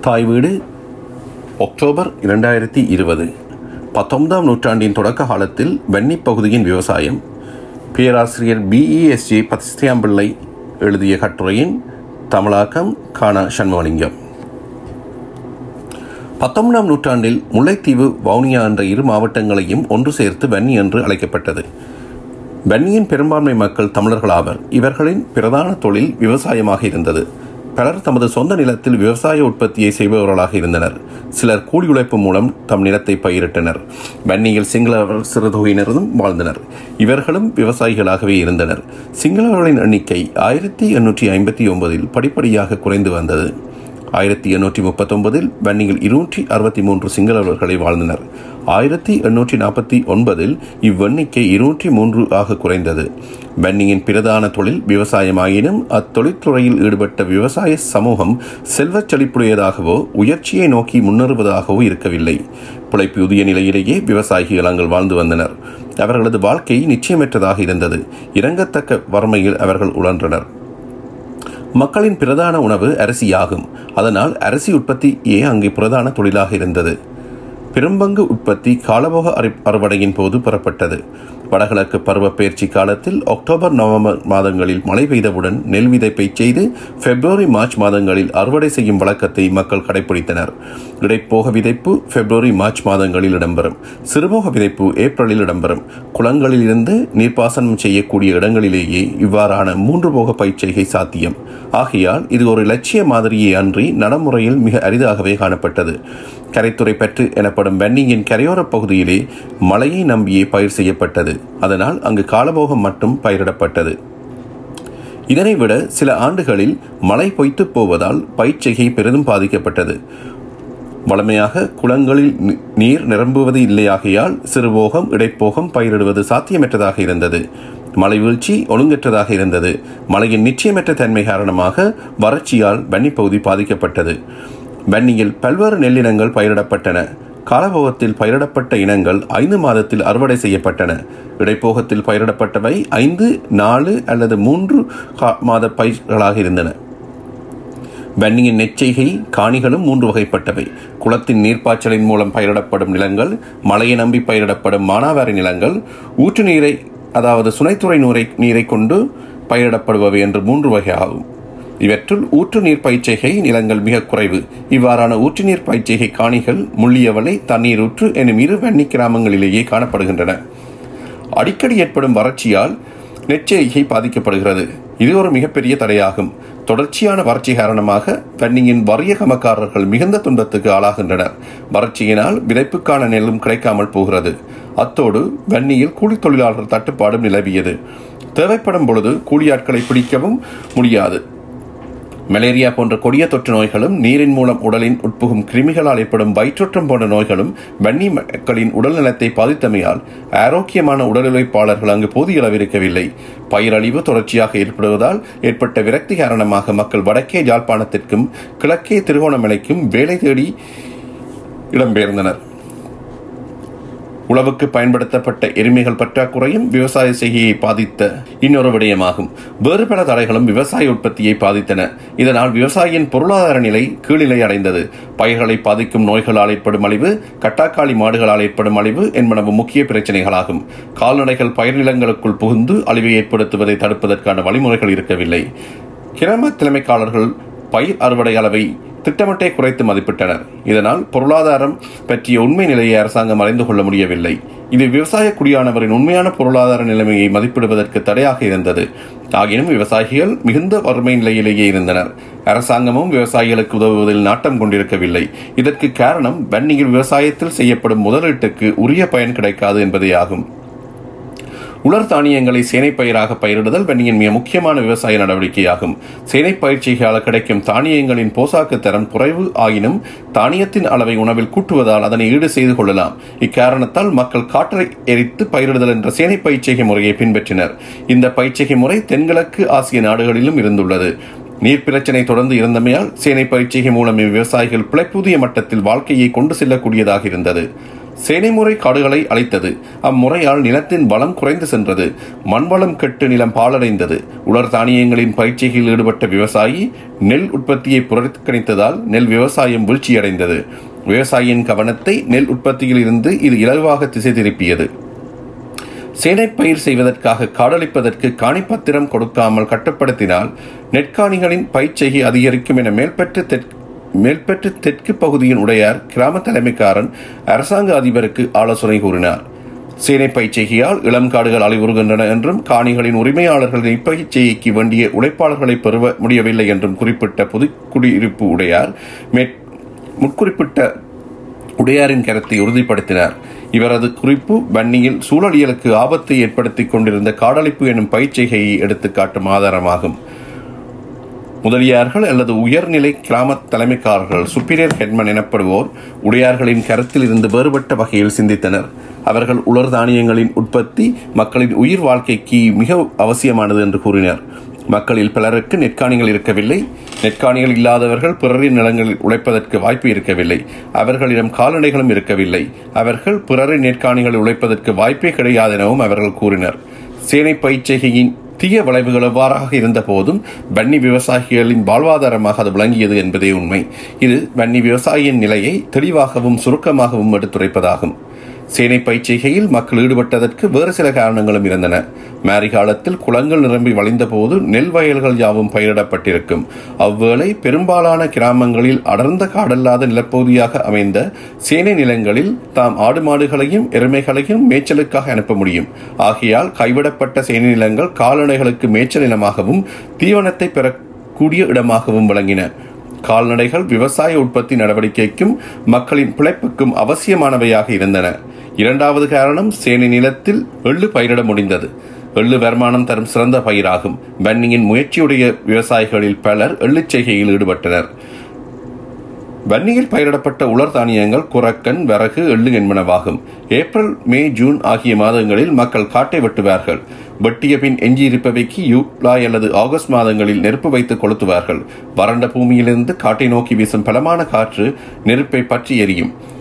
தாய் வீடு அக்டோபர் இரண்டாயிரத்தி இருபது. பத்தொன்பதாம் நூற்றாண்டின் தொடக்க காலத்தில் வெண்ணி பகுதியின் விவசாயம். பேராசிரியர் பிஇஎஸ்ஜி பத்திஸ்தியாம்பிள்ளை எழுதிய கட்டுரையின் தமிழாக்கம் கான சண்முகலிங்கம். பத்தொன்பதாம் நூற்றாண்டில் முல்லைத்தீவு வவுனியா என்ற இரு மாவட்டங்களையும் ஒன்று சேர்த்து வன்னி என்று அழைக்கப்பட்டது. வன்னியின் பெரும்பான்மை மக்கள் தமிழர்களாவர். இவர்களின் பிரதான தொழில் விவசாயமாக இருந்தது. பலர் தமது சொந்த நிலத்தில் விவசாய உற்பத்தியை செய்பவர்களாக இருந்தனர். சிலர் கூலி உழைப்பு மூலம் தம் நிலத்தை பயிரிட்டனர். வன்னியில் சிங்களவர் சிறுதொகையினரும் வாழ்ந்தனர். இவர்களும் விவசாயிகளாகவே இருந்தனர். சிங்களவர்களின் எண்ணிக்கை ஆயிரத்தி எண்ணூற்றி ஐம்பத்தி ஒன்பதில் படிப்படியாக குறைந்து வந்தது. ஆயிரத்தி எண்ணூற்றி முப்பத்தொன்பதில் வன்னியில் இருநூற்றி அறுபத்தி மூன்று சிங்களவர்களை வாழ்ந்தனர். ஆயிரத்தி எண்ணூற்றி நாற்பத்தி ஒன்பதில் இவ்வெண்ணிக்கை இருநூற்றி மூன்று ஆக குறைந்தது. வன்னியின் பிரதான தொழில் விவசாயமாயினும் அத்தொழிற்துறையில் ஈடுபட்ட விவசாய சமூகம் செல்வச் செழிப்புடையதாகவோ உயர்ச்சியை நோக்கி முன்னேறுவதாகவோ இருக்கவில்லை. பிழைப்புதிய நிலையிலேயே விவசாயிகள் அங்கள் வாழ்ந்து வந்தனர். அவர்களது வாழ்க்கை நிச்சயமற்றதாக இருந்தது. இறங்கத்தக்க வறுமையில் அவர்கள் உழன்றனர். மக்களின் பிரதான உணவு அரிசியாகும். அதனால் அரிசி உற்பத்தியே அங்கே பிரதான தொழிலாக இருந்தது. பெரும்பங்கு உற்பத்தி காலபோக அறுவடையின் போது பெறப்பட்டது. வடகிழக்கு பருவப்பெயர்ச்சி காலத்தில் அக்டோபர் நவம்பர் மாதங்களில் மழை பெய்தவுடன் நெல் விதைப்பை செய்து பிப்ரவரி மார்ச் மாதங்களில் அறுவடை செய்யும் வழக்கத்தை மக்கள் கடைபிடித்தனர் இடைப்போக விதைப்பு பிப்ரவரி மார்ச் மாதங்களில் இடம்பெறும். சிறுபோக விதைப்பு ஏப்ரலில் இடம்பெறும். குளங்களில் இருந்து நீர்ப்பாசனம் செய்யக்கூடிய இடங்களிலேயே இவ்வாறான மூன்று போக பயிற்சிகை சாத்தியம். ஆகையால் இது ஒரு இலட்சிய மாதிரியே அன்றி நடைமுறையில் மிக அரிதாகவே காணப்பட்டது. கரைத்துறை பற்று எனப்படும் வென்னிங்கின் கரையோரப் பகுதியிலே மழையை நம்பியே பயிர் செய்யப்பட்டது. அதனால் அங்கு காலபோகம் மட்டும் பயிரிடப்பட்டது. இதனை விட சில ஆண்டுகளில் மழை பொய்த்து போவதால் பயிற்சிகை பெரிதும் பாதிக்கப்பட்டது. வளமையாக குளங்களில் நீர் நிரம்புவது இல்லையாகையால் சிறுபோகம் இடைப்போகம் பயிரிடுவது சாத்தியமற்றதாக இருந்தது. மழை வீழ்ச்சி ஒழுங்கற்றதாக இருந்தது. மழையின் நிச்சயமற்ற தன்மை காரணமாக வறட்சியால் வன்னிப்பகுதி பாதிக்கப்பட்டது. வன்னியில் பல்வேறு நெல்லினங்கள் பயிரிடப்பட்டன. காலபோகத்தில் பயிரிடப்பட்ட இனங்கள் ஐந்து மாதத்தில் அறுவடை செய்யப்பட்டன. இடைப்போகத்தில் பயிரிடப்பட்டவை ஐந்து நாலு அல்லது மூன்று மாத பயிர்களாக இருந்தன. வன்னியின் நெச்செய்கை காணிகளும் மூன்று வகைப்பட்டவை. குளத்தின் நீர்ப்பாய்ச்சலின் மூலம் பயிரிடப்படும் நிலங்கள் மழையை நம்பி பயிரிடப்படும் மானாவாரி நிலங்கள் ஊற்று நீரை அதாவது சுனைத்துறை நூரை நீரை கொண்டு பயிரிடப்படுபவை என்று மூன்று வகை ஆகும் இவற்றுள் ஊற்று நீர் பயிற்சிகை நிலங்கள் மிக குறைவு. இவ்வாறான ஊற்று நீர் பயிற்சிகை காணிகள் முள்ளியவளை தண்ணீர் ஊற்று எனும் இரு வன்னி கிராமங்களிலேயே காணப்படுகின்றன. அடிக்கடி ஏற்படும் வறட்சியால் நெச்சரிகை பாதிக்கப்படுகிறது. இது ஒரு மிகப்பெரிய தடையாகும். தொடர்ச்சியான வறட்சி காரணமாக வன்னியின் வறிய கமக்காரர்கள் மிகுந்த துன்பத்துக்கு ஆளாகின்றனர். வறட்சியினால் விதைப்புக்கான நெல்லும் கிடைக்காமல் போகிறது. அத்தோடு வன்னியில் கூலி தொழிலாளர் தட்டுப்பாடும் நிலவியது. தேவைப்படும் பொழுது கூலியாட்களை பிடிக்கவும் முடியாது. மலேரியா போன்ற கொடிய தொற்று நோய்களும் நீரின் மூலம் உடலின் உட்புகும் கிருமிகளால் ஏற்படும் வயிற்றோற்றம் போன்ற நோய்களும் வன்னி மக்களின் உடல் நலத்தை பாதித்தமையால் ஆரோக்கியமான உடல் உழைப்பாளர்கள் அங்கு போதிய அளவிருக்கவில்லை பயிரழிவு தொடர்ச்சியாக ஏற்படுவதால் ஏற்பட்ட விரக்தி காரணமாக மக்கள் வடக்கே யாழ்ப்பாணத்திற்கும் கிழக்கே திருகோணமலைக்கும் வேலை தேடி இடம்பெயர்ந்தனர். உழவுக்கு பயன்படுத்தப்பட்ட எருமைகள் பற்றாக்குறையும் விவசாய செய்கையை பாதித்த இன்னொரு விடயமாகும். வேறு பல தடைகளும் விவசாய உற்பத்தியை பாதித்தன. இதனால் விவசாயியின் பொருளாதார நிலை கீழ்நிலை அடைந்தது. பயிர்களை பாதிக்கும் நோய்களால் ஏற்படும் அழிவு கட்டாக்காளி மாடுகளால் ஏற்படும் அழிவு என்பனவு முக்கிய பிரச்சனைகளாகும். கால்நடைகள் பயிர் நிலங்களுக்குள் புகுந்து அழிவை ஏற்படுத்துவதை தடுப்பதற்கான வழிமுறைகள் இருக்கவில்லை. கிராம தலைமைக்காரர்கள் பயிர் அறுவடை அளவை திட்டமிட்டே குறைத்து மதிப்பிட்டனர். இதனால் பொருளாதாரம் பற்றிய உண்மை நிலையை அரசாங்கம் அறிந்து கொள்ள முடியவில்லை. இது விவசாய குடியானவரின் உண்மையான பொருளாதார நிலைமையை மதிப்பிடுவதற்கு தடையாக இருந்தது. ஆகினும் விவசாயிகள் மிகுந்த வறுமை நிலையிலேயே இருந்தனர். அரசாங்கமும் விவசாயிகளுக்கு உதவுவதில் நாட்டம் கொண்டிருக்கவில்லை. இதற்கு காரணம் வன்னியில் விவசாயத்தில் செய்யப்படும் முதலீட்டுக்கு உரிய பயன் கிடைக்காது என்பதே ஆகும். உலர் தானியங்களை சேனை பயிராக பயிரிடுதல் வன்னியின் மிக முக்கியமான விவசாய நடவடிக்கையாகும். சேனை பயிற்சிகளால் கிடைக்கும் தானியங்களின் போசாக்கு தரம் குறைவு ஆயினும் தானியத்தின் அளவை உணவில் கூட்டுவதால் அதனை ஈடு செய்து கொள்ளலாம். இக்காரணத்தால் மக்கள் காற்றை எரித்து பயிரிடுதல் என்ற சேனை பயிற்சிகை முறையை பின்பற்றினர். இந்த பயிற்சிகை முறை தென்கிழக்கு ஆசிய நாடுகளிலும் இருந்துள்ளது. நீர் பிரச்சனை தொடர்ந்து இருந்தமையால் சேனை பயிற்சிகை மூலம் விவசாயிகள் பிழைப்புதிய மட்டத்தில் வாழ்க்கையை கொண்டு செல்லக்கூடியதாக இருந்தது. சேனைமுறை காடுகளை அழைத்தது. அம்முறையால் நிலத்தின் வளம் குறைந்து சென்றது. மண்வளம் கெட்டு நிலம் பாலடைந்தது உலர் தானியங்களின் பயிற்சியில் ஈடுபட்ட விவசாயி நெல் உற்பத்தியை புறக்கணித்ததால் நெல் விவசாயம் வீழ்ச்சியடைந்தது. விவசாயியின் கவனத்தை நெல் உற்பத்தியில் இருந்து இது இலகுவாக திசை திருப்பியது. சேனை பயிர் செய்வதற்காக காடழிப்பதற்கு காணிப்பத்திரம் கொடுக்காமல் கட்டுப்படுத்தினால் நெற்காணிகளின் பயிற்சிகை அதிகரிக்கும் என மேல்பெற்று தெற்கு மேல்பெற்று தெற்கு பகுதியின் உடையார் கிராம தலைமைக்காரன் அரசாங்க அதிபருக்கு ஆலோசனை கூறினார். சேனை பயிற்சிகையால் இளம் காடுகள் அழிவுறுகின்றன என்றும் காணிகளின் உரிமையாளர்களின் இப்பயிற்சிகைக்கு வேண்டிய உழைப்பாளர்களை பெற முடியவில்லை என்றும் குறிப்பிட்ட புதுக்குடியிருப்பு உடையார் முற்குறிப்பிட்ட உடையாரின் கருத்தை உறுதிப்படுத்தினார். இவரது குறிப்பு வன்னியில் சூழலியலுக்கு ஆபத்தை ஏற்படுத்திக் கொண்டிருந்த காடழிப்பு எனும் பயிற்சிகையை எடுத்துக்காட்டும் ஆதாரமாகும். முதலியார்கள் அல்லது உயர்நிலை கிராம தலைமைக்காரர்கள் சுப்பீரியர் ஹெட்மன் எனப்படுவோர் உடையார்களின் கருத்தில் இருந்து வேறுபட்ட வகையில் சிந்தித்தனர். அவர்கள் உலர் தானியங்களின் உற்பத்தி மக்களின் உயிர் வாழ்க்கைக்கு மிக அவசியமானது என்று கூறினர். மக்களில் பலருக்கு நெற்காணிகள் இருக்கவில்லை. நெற்காணிகள் இல்லாதவர்கள் பிறரின் நிலங்களில் உழைப்பதற்கு வாய்ப்பு இருக்கவில்லை. அவர்களிடம் கால்நடைகளும் இருக்கவில்லை. அவர்கள் பிறரின் நெற்காணிகளில் உழைப்பதற்கு வாய்ப்பே கிடையாது எனவும் அவர்கள் கூறினர். சேனை பயிற்சிகையின் தீய விளைவுகள் எவ்வாறாக இருந்த போதும் வன்னி விவசாயிகளின் வாழ்வாதாரமாக அது விளங்கியது என்பதே உண்மை. இது வன்னி விவசாயியின் நிலையை தெளிவாகவும் சுருக்கமாகவும் எடுத்துரைப்பதாகும். சேனை பயிற்சிகையில் மக்கள் ஈடுபட்டதற்கு வேறு சில காரணங்களும் இருந்தன. மேரி காலத்தில் குளங்கள் நிரம்பி வழிந்தபோது நெல் வயல்கள் யாவும் பயிரிடப்பட்டிருக்கும். அவ்வேளை பெரும்பாலான கிராமங்களில் அடர்ந்த காடல்லாத நிலப்பகுதியாக அமைந்த சேனை நிலங்களில் தாம் ஆடு மாடுகளையும் எருமைகளையும் மேய்ச்சலுக்காக அனுப்ப முடியும். ஆகையால் கைவிடப்பட்ட சேனை நிலங்கள் கால்நடைகளுக்கு மேய்ச்சல் நிலமாகவும் தீவனத்தை பெறக்கூடிய இடமாகவும் விளங்கின. கால்நடைகள் விவசாய உற்பத்தி நடவடிக்கைக்கும் மக்களின் பிழைப்புக்கும் அவசியமானவையாக இருந்தன. இரண்டாவது காரணம் சேனை நிலத்தில் எள்ளு பயிரிட முடிந்தது. எள்ளு வருமானம் தரும் சிறந்த பயிராகும். வன்னியின் முயற்சியுடைய விவசாயிகளில் பலர் எள்ளுச் செய்கையில் ஈடுபட்டனர். வன்னியில் பயிரிடப்பட்ட உலர் தானியங்கள் குரக்கன் விறகு எள்ளு என்பனவாகும். ஏப்ரல் மே ஜூன் ஆகிய மாதங்களில் மக்கள் காட்டை வெட்டுவார்கள். வெட்டிய பின் எஞ்சியிருப்பவைக்கு யூலா அல்லது ஆகஸ்ட் மாதங்களில் நெருப்பு வைத்து கொளுத்துவார்கள். வறண்ட பூமியிலிருந்து காட்டை நோக்கி வீசும் பலமான காற்று நெருப்பை பற்றி எரியும்.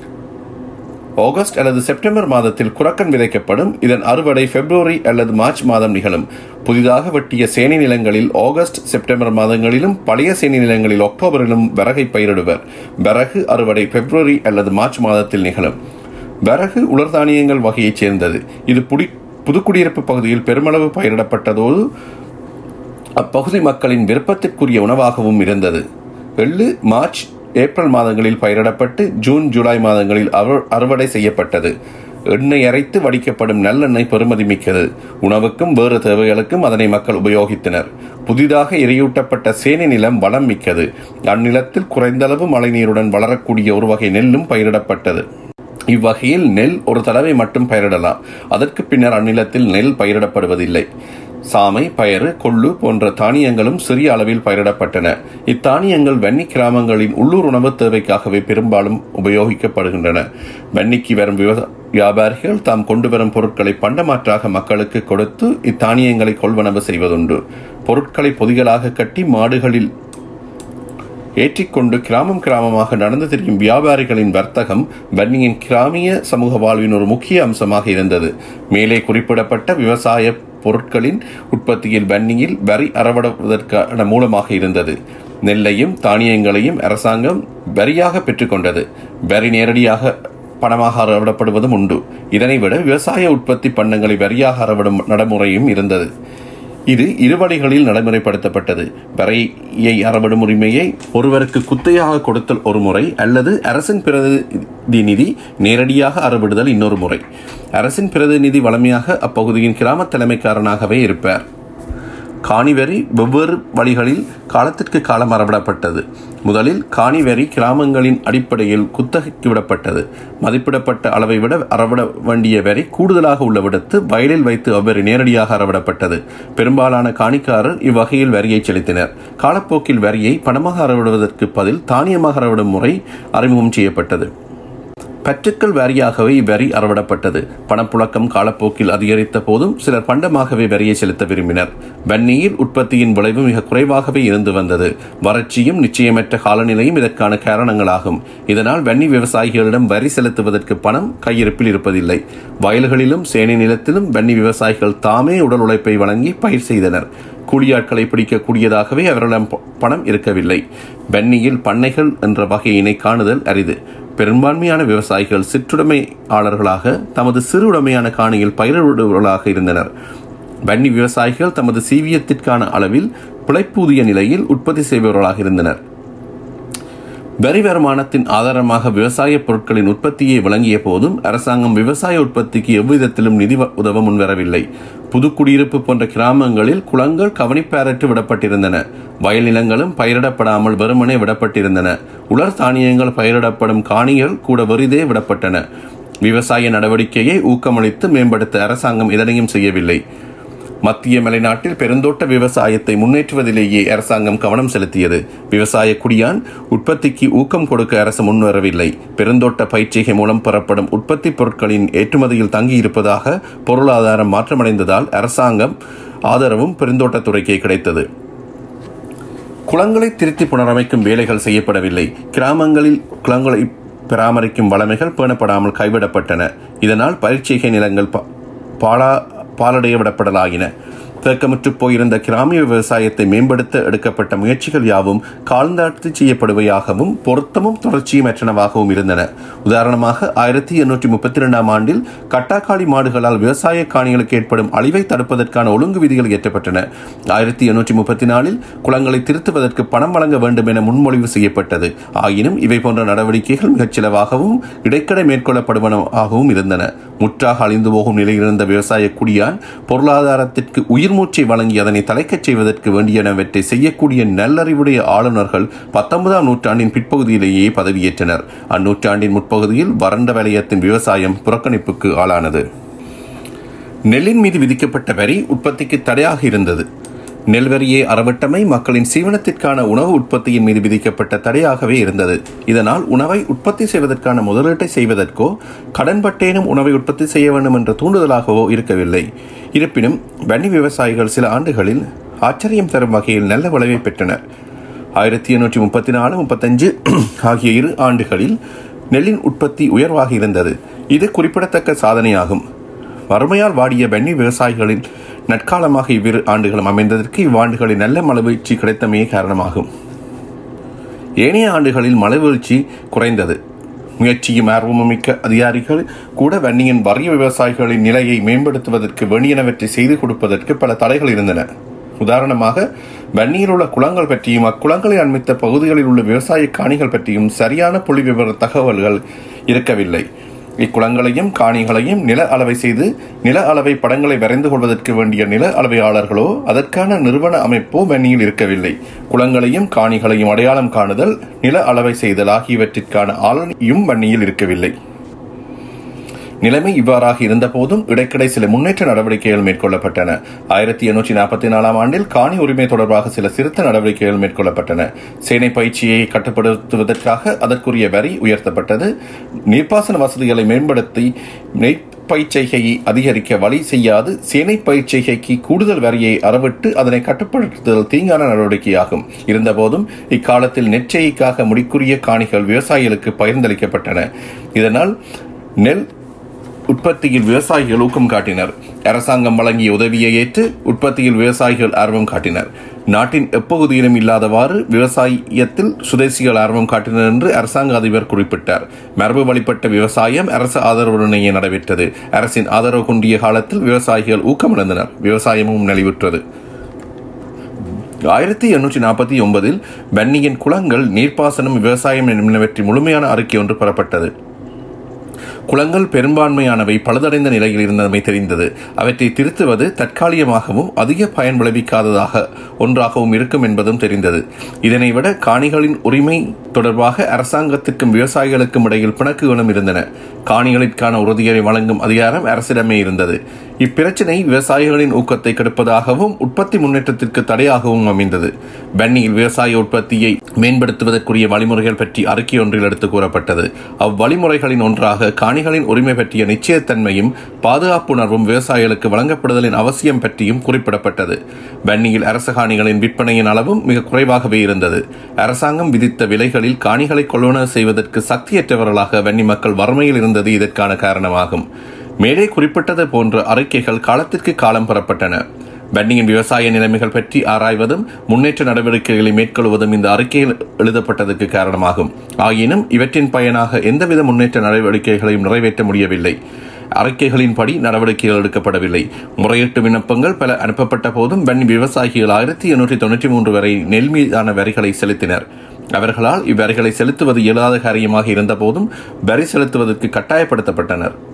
ஆகஸ்ட் அல்லது செப்டம்பர் மாதத்தில் குரக்கன் விதைக்கப்படும். இதன் அறுவடை பிப்ரவரி அல்லது மார்ச் மாதம் நிகழும். புதிதாக வெட்டிய சேனை நிலங்களில் ஆகஸ்ட் செப்டம்பர் மாதங்களிலும் பழைய சேனை நிலங்களில் அக்டோபரிலும் விறகை பயிரிடுவர். விறகு அறுவடை பிப்ரவரி அல்லது மார்ச் மாதத்தில் நிகழும். விறகு உலர்தானியங்கள் வகையைச் சேர்ந்தது. இது புடி புதுக்குடியிருப்பு பகுதியில் பெருமளவு பயிரிடப்பட்டதோடு அப்பகுதி மக்களின் விருப்பத்திற்குரிய உணவாகவும் இருந்தது. வெள்ளு மார்ச் ஏப்ரல் மாதங்களில் பயிரிடப்பட்டு ஜூன் ஜூலை மாதங்களில் அறுவடை செய்யப்பட்டது. எண்ணெய் அரைத்து வடிக்கப்படும் நல்லெண்ணெய் பெருமதி மிக்கது. உணவுக்கும் வேறு தேவைகளுக்கும் அதனை மக்கள் உபயோகித்தனர். புதிதாக எரியூட்டப்பட்ட சேனை நிலம் வளம் மிக்கது. அந்நிலத்தில் குறைந்தளவு மழைநீருடன் வளரக்கூடிய ஒரு வகை நெல்லும் பயிரிடப்பட்டது. இவ்வகையில் நெல் ஒரு தடவை மட்டும் பயிரிடலாம். அதற்கு பின்னர் அந்நிலத்தில் நெல் பயிரிடப்படுவதில்லை. சாமை பயறு கொள்ளு போன்ற தானியங்களும் சிறிய அளவில் பயிரிடப்பட்டன. இத்தானியங்கள் வன்னி கிராமங்களின் உள்ளூர் உணவு தேவைக்காகவே பெரும்பாலும் உபயோகிக்கப்படுகின்றன. வன்னிக்கு வரும் வியாபாரிகள் தாம் கொண்டு வரும் பொருட்களை பண்டமாற்றாக மக்களுக்கு கொடுத்து இத்தானியங்களை கொள்வனவு செய்வதுண்டு. பொருட்களை பொதிகளாக கட்டி மாடுகளில் ஏற்றிக்கொண்டு கிராமம் கிராமமாக நடந்து திரியும் வியாபாரிகளின் வர்த்தகம் வன்னியின் கிராமிய சமூக வாழ்வின் ஒரு முக்கிய அம்சமாக இருந்தது. மேலே குறிப்பிடப்பட்ட விவசாய பொருட்களின் உற்பத்தியில் வன்னியில் வரி அறவிடுவதற்கான மூலமாக இருந்தது. நெல்லையும் தானியங்களையும் அரசாங்கம் வரியாக பெற்றுக்கொண்டது. வரி நேரடியாக பணமாக அறவிடப்படுவதும் உண்டு. இதனை விட விவசாய உற்பத்தி பண்டங்களை வரியாக அறவிடும் நடைமுறையும் இருந்தது. இது இருவடைகளில் நடைமுறைப்படுத்தப்பட்டது. வரையை அறவிடும் உரிமையை ஒருவருக்கு குத்தையாக கொடுத்தல் ஒரு முறை அல்லது அரசின் பிரதிநிதி நேரடியாக அறவிடுதல் இன்னொரு முறை. அரசின் பிரதிநிதி வளமையாக அப்பகுதியின் கிராம தலைமைக்காரனாகவே இருப்பார். காணிவெறி வெவ்வேறு வழிகளில் காலத்திற்கு காலம் அறவிடப்பட்டது. முதலில் காணிவெறி கிராமங்களின் அடிப்படையில் குத்தகைக்கு விடப்பட்டது. மதிப்பிடப்பட்ட அளவை விட அறவிட வேண்டிய வரி கூடுதலாக உள்ள விடத்து வயலில் வைத்து அவ்வரி நேரடியாக அறவிடப்பட்டது. பெரும்பாலான காணிக்காரர் இவ்வகையில் வரியை செலுத்தினர். காலப்போக்கில் வரியை பணமாக அறவிடுவதற்கு பதில் தானியமாக அறவிடும் முறை அறிமுகம் செய்யப்பட்டது. பற்றுக்கள் வாரியாகவே இவ்வரி அறவிடப்பட்டது. பணப்புழக்கம் காலப்போக்கில் அதிகரித்த போதும் சிலர் பண்டமாகவே வரியை செலுத்த விரும்பினர். வன்னியில் உற்பத்தியின் விளைவு மிக குறைவாகவே இருந்து வந்தது. வறட்சியும் நிச்சயமற்ற காலநிலையும் இதற்கான காரணங்களாகும். இதனால் வன்னி விவசாயிகளிடம் வரி செலுத்துவதற்கு பணம் கையிருப்பில் இருப்பதில்லை. வயல்களிலும் சேனை நிலத்திலும் வன்னி விவசாயிகள் தாமே உடல் உழைப்பை வழங்கி பயிர் செய்தனர். கூலியாட்களை பிடிக்கக்கூடியதாகவே அவர்களிடம் பணம் இருக்கவில்லை. வன்னியில் பண்ணைகள் என்ற வகையினை காணுதல் அரிது. பெரும்பான்மையான விவசாயிகள் சிற்றுடைமையாளர்களாக தமது சிறு உடைமையான காணியில் பயிரிடுபவர்களாக இருந்தனர். வன்னி விவசாயிகள் தமது சீவியத்திற்கான அளவில் பிழைப்பூதிய நிலையில் உற்பத்தி செய்பவர்களாக இருந்தனர். வரி வருமானத்தின் ஆதாரமாக விவசாய பொருட்களின் உற்பத்தியை வழங்கிய போதும் அரசாங்கம் விவசாய உற்பத்திக்கு எவ்விதத்திலும் நிதி உதவ முன்வரவில்லை. புதுக்குடியிருப்பு போன்ற கிராமங்களில் குளங்கள் கவனிப்பாரற்று விடப்பட்டிருந்தன. வயல் நிலங்களும் பயிரிடப்படாமல் வெறுமனே விடப்பட்டிருந்தன. உலர் தானியங்கள் பயிரிடப்படும் காணிகள் கூட வெறிதே விடப்பட்டன. விவசாய நடவடிக்கையை ஊக்கமளித்து மேம்படுத்த அரசாங்கம் இதனையும் செய்யவில்லை. மத்திய மலைநாட்டில் பெருந்தோட்ட விவசாயத்தை முன்னேற்றுவதிலேயே அரசாங்கம் கவனம் செலுத்தியது. விவசாய குடியான் உற்பத்திக்கு ஊக்கம் கொடுக்க அரசு முன்வரவில்லை. பெருந்தோட்ட பயிற்சிகை மூலம் பெறப்படும் உற்பத்தி பொருட்களின் ஏற்றுமதியில் தங்கியிருப்பதாக பொருளாதாரம் மாற்றமடைந்ததால் அரசாங்கம் ஆதரவும் பெருந்தோட்டத்துறைக்கே கிடைத்தது. குளங்களை திருத்தி புனரமைக்கும் வேலைகள் செய்யப்படவில்லை. கிராமங்களில் குளங்களை பராமரிக்கும் வளமைகள் பேணப்படாமல் கைவிடப்பட்டன. இதனால் பயிற்சிகை நிலங்கள் பாலா பாலடைய விடப்படலாயின தேக்கமுற்று போயிருந்த கிராமிய விவசாயத்தை மேம்படுத்த எடுக்கப்பட்ட முயற்சிகள் யாவும் காலந்தாட்டு செய்யப்படுவையாகவும் பொருத்தமும் தொடர்ச்சியுமற்றனவாகவும் இருந்தன. உதாரணமாக ஆயிரத்தி எண்ணூற்றி முப்பத்தி இரண்டாம் ஆண்டில் கட்டாக்காளி மாடுகளால் விவசாய காணிகளுக்கு ஏற்படும் அழிவை தடுப்பதற்கான ஒழுங்கு விதிகள் இயற்றப்பட்டன. ஆயிரத்தி எண்ணூற்றி முப்பத்தி நாலில் குளங்களை திருத்துவதற்கு பணம் வழங்க வேண்டும் என முன்மொழிவு செய்யப்பட்டது. ஆயினும் இவை போன்ற நடவடிக்கைகள் மிகச்சிலவாகவும் இடைக்கடை மேற்கொள்ளப்படுவனவாகவும் இருந்தன. முற்றாக அழிந்து போகும் நிலையில் இருந்த விவசாய குடியான் பொருளாதாரத்திற்கு உயிர் மூச்சை வழங்கி அதனை தலைக்கச் செய்வதற்கு வேண்டியனவற்றை செய்யக்கூடிய நல்லறிவுடைய ஆளுநர்கள் பத்தொன்பதாம் நூற்றாண்டின் பிற்பகுதியிலேயே பதவியேற்றனர். அந்நூற்றாண்டின் முற்பகுதியில் வறண்ட வலயத்தின் விவசாயம் புறக்கணிப்புக்கு ஆளானது. நெல்லின் மீது விதிக்கப்பட்ட வரி உற்பத்திக்கு தடையாக இருந்தது. நெல்வரியை அறவட்டமை மக்களின் சீவனத்திற்கான உணவு உற்பத்தியின் மீது விதிக்கப்பட்ட தடையாகவே இருந்தது. இதனால் உணவை உற்பத்தி செய்வதற்கான முதலீட்டை செய்வதற்கோ கடன்பட்டேனும் உணவை உற்பத்தி செய்ய வேண்டும் என்ற தூண்டுதலாகவோ இருக்கவில்லை. இருப்பினும் வன்னி விவசாயிகள் சில ஆண்டுகளில் ஆச்சரியம் தரும் வகையில் நல்ல விளைவை பெற்றனர். ஆயிரத்தி எண்ணூற்றி முப்பத்தி நாலு முப்பத்தஞ்சு ஆகிய இரு ஆண்டுகளில் நெல்லின் உற்பத்தி உயர்வாக இருந்தது. இது குறிப்பிடத்தக்க சாதனையாகும். வறுமையால் வாடிய வெண்ணி விவசாயிகளின் நற்காலமாக இவ்விரு ஆண்டுகளும் அமைந்ததற்கு இவ்வாண்டுகளில் நல்ல மழைவீழ்ச்சி கிடைத்தமையே காரணமாகும். ஏனைய ஆண்டுகளில் மழைவீழ்ச்சி குறைந்தது. முயற்சியும் ஆர்வமும் மிக்க அதிகாரிகள் கூட வன்னியின் வறிய விவசாயிகளின் நிலையை மேம்படுத்துவதற்கு வேண்டியனவற்றை செய்து கொடுப்பதற்கு பல தடைகள் இருந்தன. உதாரணமாக வன்னியில் உள்ள குளங்கள் பற்றியும் அக்குளங்களை அண்மித்த பகுதிகளில் உள்ள விவசாய காணிகள் பற்றியும் சரியான புள்ளி விவர தகவல்கள் இருக்கவில்லை. இக்குளங்களையும் காணிகளையும் நில அளவை செய்து நில அளவை படங்களை வரைந்து கொள்வதற்கு வேண்டிய நில அளவையாளர்களோ அதற்கான நிறுவன அமைப்போ வன்னியில் இருக்கவில்லை. குளங்களையும் காணிகளையும் அடையாளம் காணுதல் நில அளவை செய்தல் ஆகியவற்றிற்கான ஆளுமையும் வன்னியில் இருக்கவில்லை. நிலைமை இவ்வாறாக இருந்தபோதும் இடைக்கிடை சில முன்னேற்ற நடவடிக்கைகள் மேற்கொள்ளப்பட்டன. ஆயிரத்தி எண்ணூற்றி நாற்பத்தி நாலாம் ஆண்டில் காணி உரிமை தொடர்பாக சில சிறுத்த நடவடிக்கைகள் மேற்கொள்ளப்பட்டன. சேனை பயிற்சியை கட்டுப்படுத்துவதற்காக அதற்குரிய வரி உயர்த்தப்பட்டது. நீர்ப்பாசன வசதிகளை மேம்படுத்தி பயிற்சிகையை அதிகரிக்க வழி செய்யாது. சேனை பயிற்சிகைக்கு கூடுதல் வரியை அறவிட்டு அதனை கட்டுப்படுத்துதல் தீங்கான நடவடிக்கையாகும். இருந்தபோதும் இக்காலத்தில் நெற்செய்கைக்காக முடிக்குரிய காணிகள் விவசாயிகளுக்கு பகிர்ந்தளிக்கப்பட்டன. இதனால் நெல் உற்பத்தியில் விவசாயிகள் ஊக்கம் காட்டினர். அரசாங்கம் வழங்கிய உதவியை ஏற்று உற்பத்தியில் விவசாயிகள் ஆர்வம் காட்டினர். நாட்டின் எப்பகுதியிலும் இல்லாதவாறு விவசாயத்தில் சுதேசிகள் ஆர்வம் காட்டினர் என்று அரசாங்க அதிபர் குறிப்பிட்டார். மரபு வழிபட்ட விவசாயம் அரசு ஆதரவுடனேயே நடைபெற்றது. அரசின் ஆதரவு கொண்டிய காலத்தில் விவசாயிகள் ஊக்கமிழந்தனர் விவசாயமும் நலிவுற்றது. ஆயிரத்தி எண்ணூற்றி நாற்பத்தி ஒன்பதில் வன்னியின் குளங்கள் நீர்ப்பாசனம் விவசாயம் என்பனவற்றி முழுமையான அறிக்கை ஒன்று பெறப்பட்டது. குளங்கள் பெரும்பான்மையானவை பழுதடைந்த நிலையில் இருந்தமை தெரிந்தது. அவற்றை திருத்துவது தற்காலிகமாகவும் அதிக பயன் விளைவிக்காததாக ஒன்றாகவும் இருக்கும் என்பதும் தெரிந்தது. இதனை விட காணிகளின் உரிமை தொடர்பாக அரசாங்கத்திற்கும் விவசாயிகளுக்கும் இடையில் பிணக்குகளும் இருந்தன. காணிகளுக்கான உறுதியை வழங்கும் அதிகாரம் அரசிடமே இருந்தது. இப்பிரச்சினை விவசாயிகளின் ஊக்கத்தை கெடுப்பதாகவும் உற்பத்தி முன்னேற்றத்திற்கு தடையாகவும் அமைந்தது. வன்னியில் விவசாய உற்பத்தியை மேம்படுத்துவதற்குரிய வழிமுறைகள் பற்றி அறிக்கை ஒன்றில் எடுத்து கூறப்பட்டது. அவ்வழிமுறைகளின் ஒன்றாக காணிகளின் உரிமை பற்றிய நிச்சயத்தன்மையும் பாதுகாப்புணர்வும் விவசாயிகளுக்கு வழங்கப்படுதலின் அவசியம் பற்றியும் குறிப்பிடப்பட்டது. வன்னியில் அரச காணிகளின் விற்பனையின் அளவும் மிக குறைவாகவே இருந்தது. அரசாங்கம் விதித்த விலைகளில் காணிகளை கொள்வனவு செய்வதற்கு சக்தியற்றவர்களாக வன்னி மக்கள் வறுமையில் இருந்தது இதற்கான காரணமாகும். மேலே குறிப்பிட்டது போன்ற அறிக்கைகள் காலத்திற்கு காலம் பெறப்பட்டன. வன்னியின் விவசாய நிலைமைகள் பற்றி ஆராய்வதும் முன்னேற்ற நடவடிக்கைகளை மேற்கொள்வதும் இந்த அறிக்கையில் எழுதப்பட்டதற்கு காரணமாகும். ஆயினும் இவற்றின் பயனாக எந்தவித முன்னேற்ற நடவடிக்கைகளையும் நிறைவேற்ற முடியவில்லை. அறிக்கைகளின்படி நடவடிக்கைகள் எடுக்கப்படவில்லை. முறையீட்டு விண்ணப்பங்கள் பல அனுப்பப்பட்ட போதும் வன்னி விவசாயிகள் ஆயிரத்தி எண்ணூற்றி தொண்ணூற்றி மூன்று வரை நெல் மீதான வரிகளை செலுத்தினர். அவர்களால் இவ்வரிகளை செலுத்துவது இயலாத காரியமாக இருந்தபோதும் வரி செலுத்துவதற்கு கட்டாயப்படுத்தப்பட்டனர்.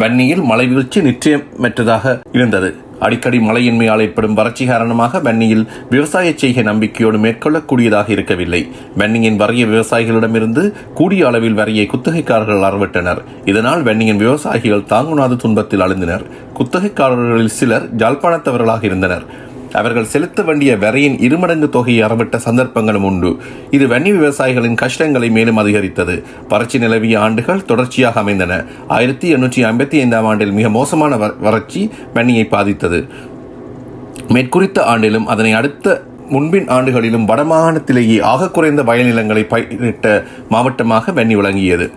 வன்னியில் மழை வீழ்ச்சி நிச்சயமற்றதாக இருந்தது. அடிக்கடி மழையின்மையால் ஏற்படும் வறட்சி காரணமாக வன்னியில் விவசாய செய்கை நம்பிக்கையோடு மேற்கொள்ளக்கூடியதாக இருக்கவில்லை. வன்னியின் வறிய விவசாயிகளிடமிருந்து கூடிய அளவில் வரியை குத்தகைக்காரர்கள் அறவிட்டனர். இதனால் வன்னியின் விவசாயிகள் தாங்குநாத துன்பத்தில் அழுந்தனர். குத்தகைக்காரர்களில் சிலர் ஜாழ்ப்பாணத்தவர்களாக இருந்தனர். அவர்கள் செலுத்த வேண்டிய வரையின் இருமடங்கு தொகையை அறவிட்ட சந்தர்ப்பங்களும் உண்டு. இது வன்னி விவசாயிகளின் கஷ்டங்களை மேலும் அதிகரித்தது. வறட்சி நிலவிய ஆண்டுகள் தொடர்ச்சியாக அமைந்தன. ஆயிரத்தி எண்ணூற்றி ஐம்பத்தி ஐந்தாம் ஆண்டில் மிக மோசமான வறட்சி வன்னியை பாதித்தது. மேற்குறித்த ஆண்டிலும் அதனை அடுத்த முன்பின் ஆண்டுகளிலும் வடமாகாணத்திலேயே ஆக குறைந்த வயல் நிலங்களை பயிரிட்ட மாவட்டமாக வன்னி விளங்கியது.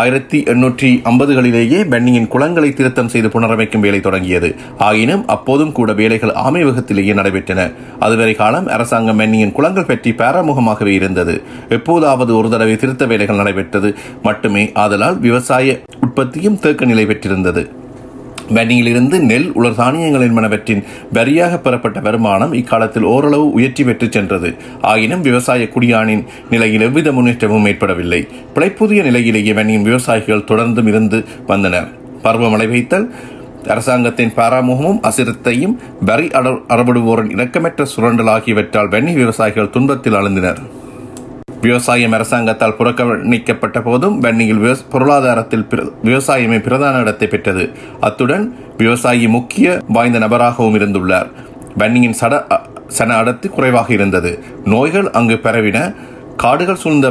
ஆயிரத்தி எண்ணூற்றி ஐம்பதுகளிலேயே பென்னியின் குளங்களை திருத்தம் செய்து புனரமைக்கும் வேலை தொடங்கியது. ஆயினும் அப்போதும் கூட வேலைகள் ஆமைவகத்திலேயே நடைபெற்றன. அதுவரை காலம் அரசாங்கம் பென்னியின் குளங்கள் பற்றி பாராமுகமாகவே இருந்தது. எப்போதாவது ஒரு தடவை திருத்த வேலைகள் நடைபெற்றது. மட்டுமே ஆதலால் விவசாய உற்பத்தியும் தேக்க நிலை பெற்றிருந்தது. வன்னியிலிருந்து நெல் உலர் தானியங்கள் என்பனவற்றின் வரியாக பெறப்பட்ட வருமானம் இக்காலத்தில் ஓரளவு உயர்ச்சி பெற்று சென்றது. ஆயினும் விவசாய குடியானின் நிலையில் எவ்வித முன்னேற்றமும் ஏற்படவில்லை. பிழைப்புதிய நிலையிலேயே வன்னியின் விவசாயிகள் தொடர்ந்தும் இருந்து வந்தனர். பருவமழை வைத்தல் அரசாங்கத்தின் பாராமுகமும் அசிரத்தையும் வரி அறவிடுவோரின் இணக்கமற்ற சுரண்டல் ஆகியவற்றால் வன்னி விவசாயிகள் துன்பத்தில் அழுந்தினர் விவசாயம் அரசாங்கத்தால் புறக்கணிக்கப்பட்ட போதும் வன்னியில் பொருளாதாரத்தில் விவசாயமே பிரதான இடத்தை பெற்றது. அத்துடன் விவசாயி முக்கிய வாய்ந்த நபராகவும் இருந்துள்ளார். வன்னியின் சட சன அடர்த்தி குறைவாக இருந்தது. நோய்கள் அங்கு பரவின. காடுகள் சூழ்ந்த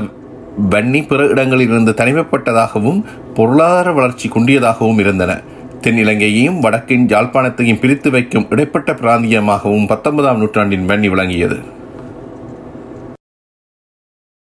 வன்னி பிற இடங்களில் இருந்து தனிமைப்பட்டதாகவும் பொருளாதார வளர்ச்சி குண்டியதாகவும் இருந்தன. தென் இலங்கையையும் வடக்கின் யாழ்ப்பாணத்தையும் பிரித்து வைக்கும் இடைப்பட்ட பிராந்தியமாகவும் பத்தொன்பதாம் நூற்றாண்டின் வன்னி விளங்கியது.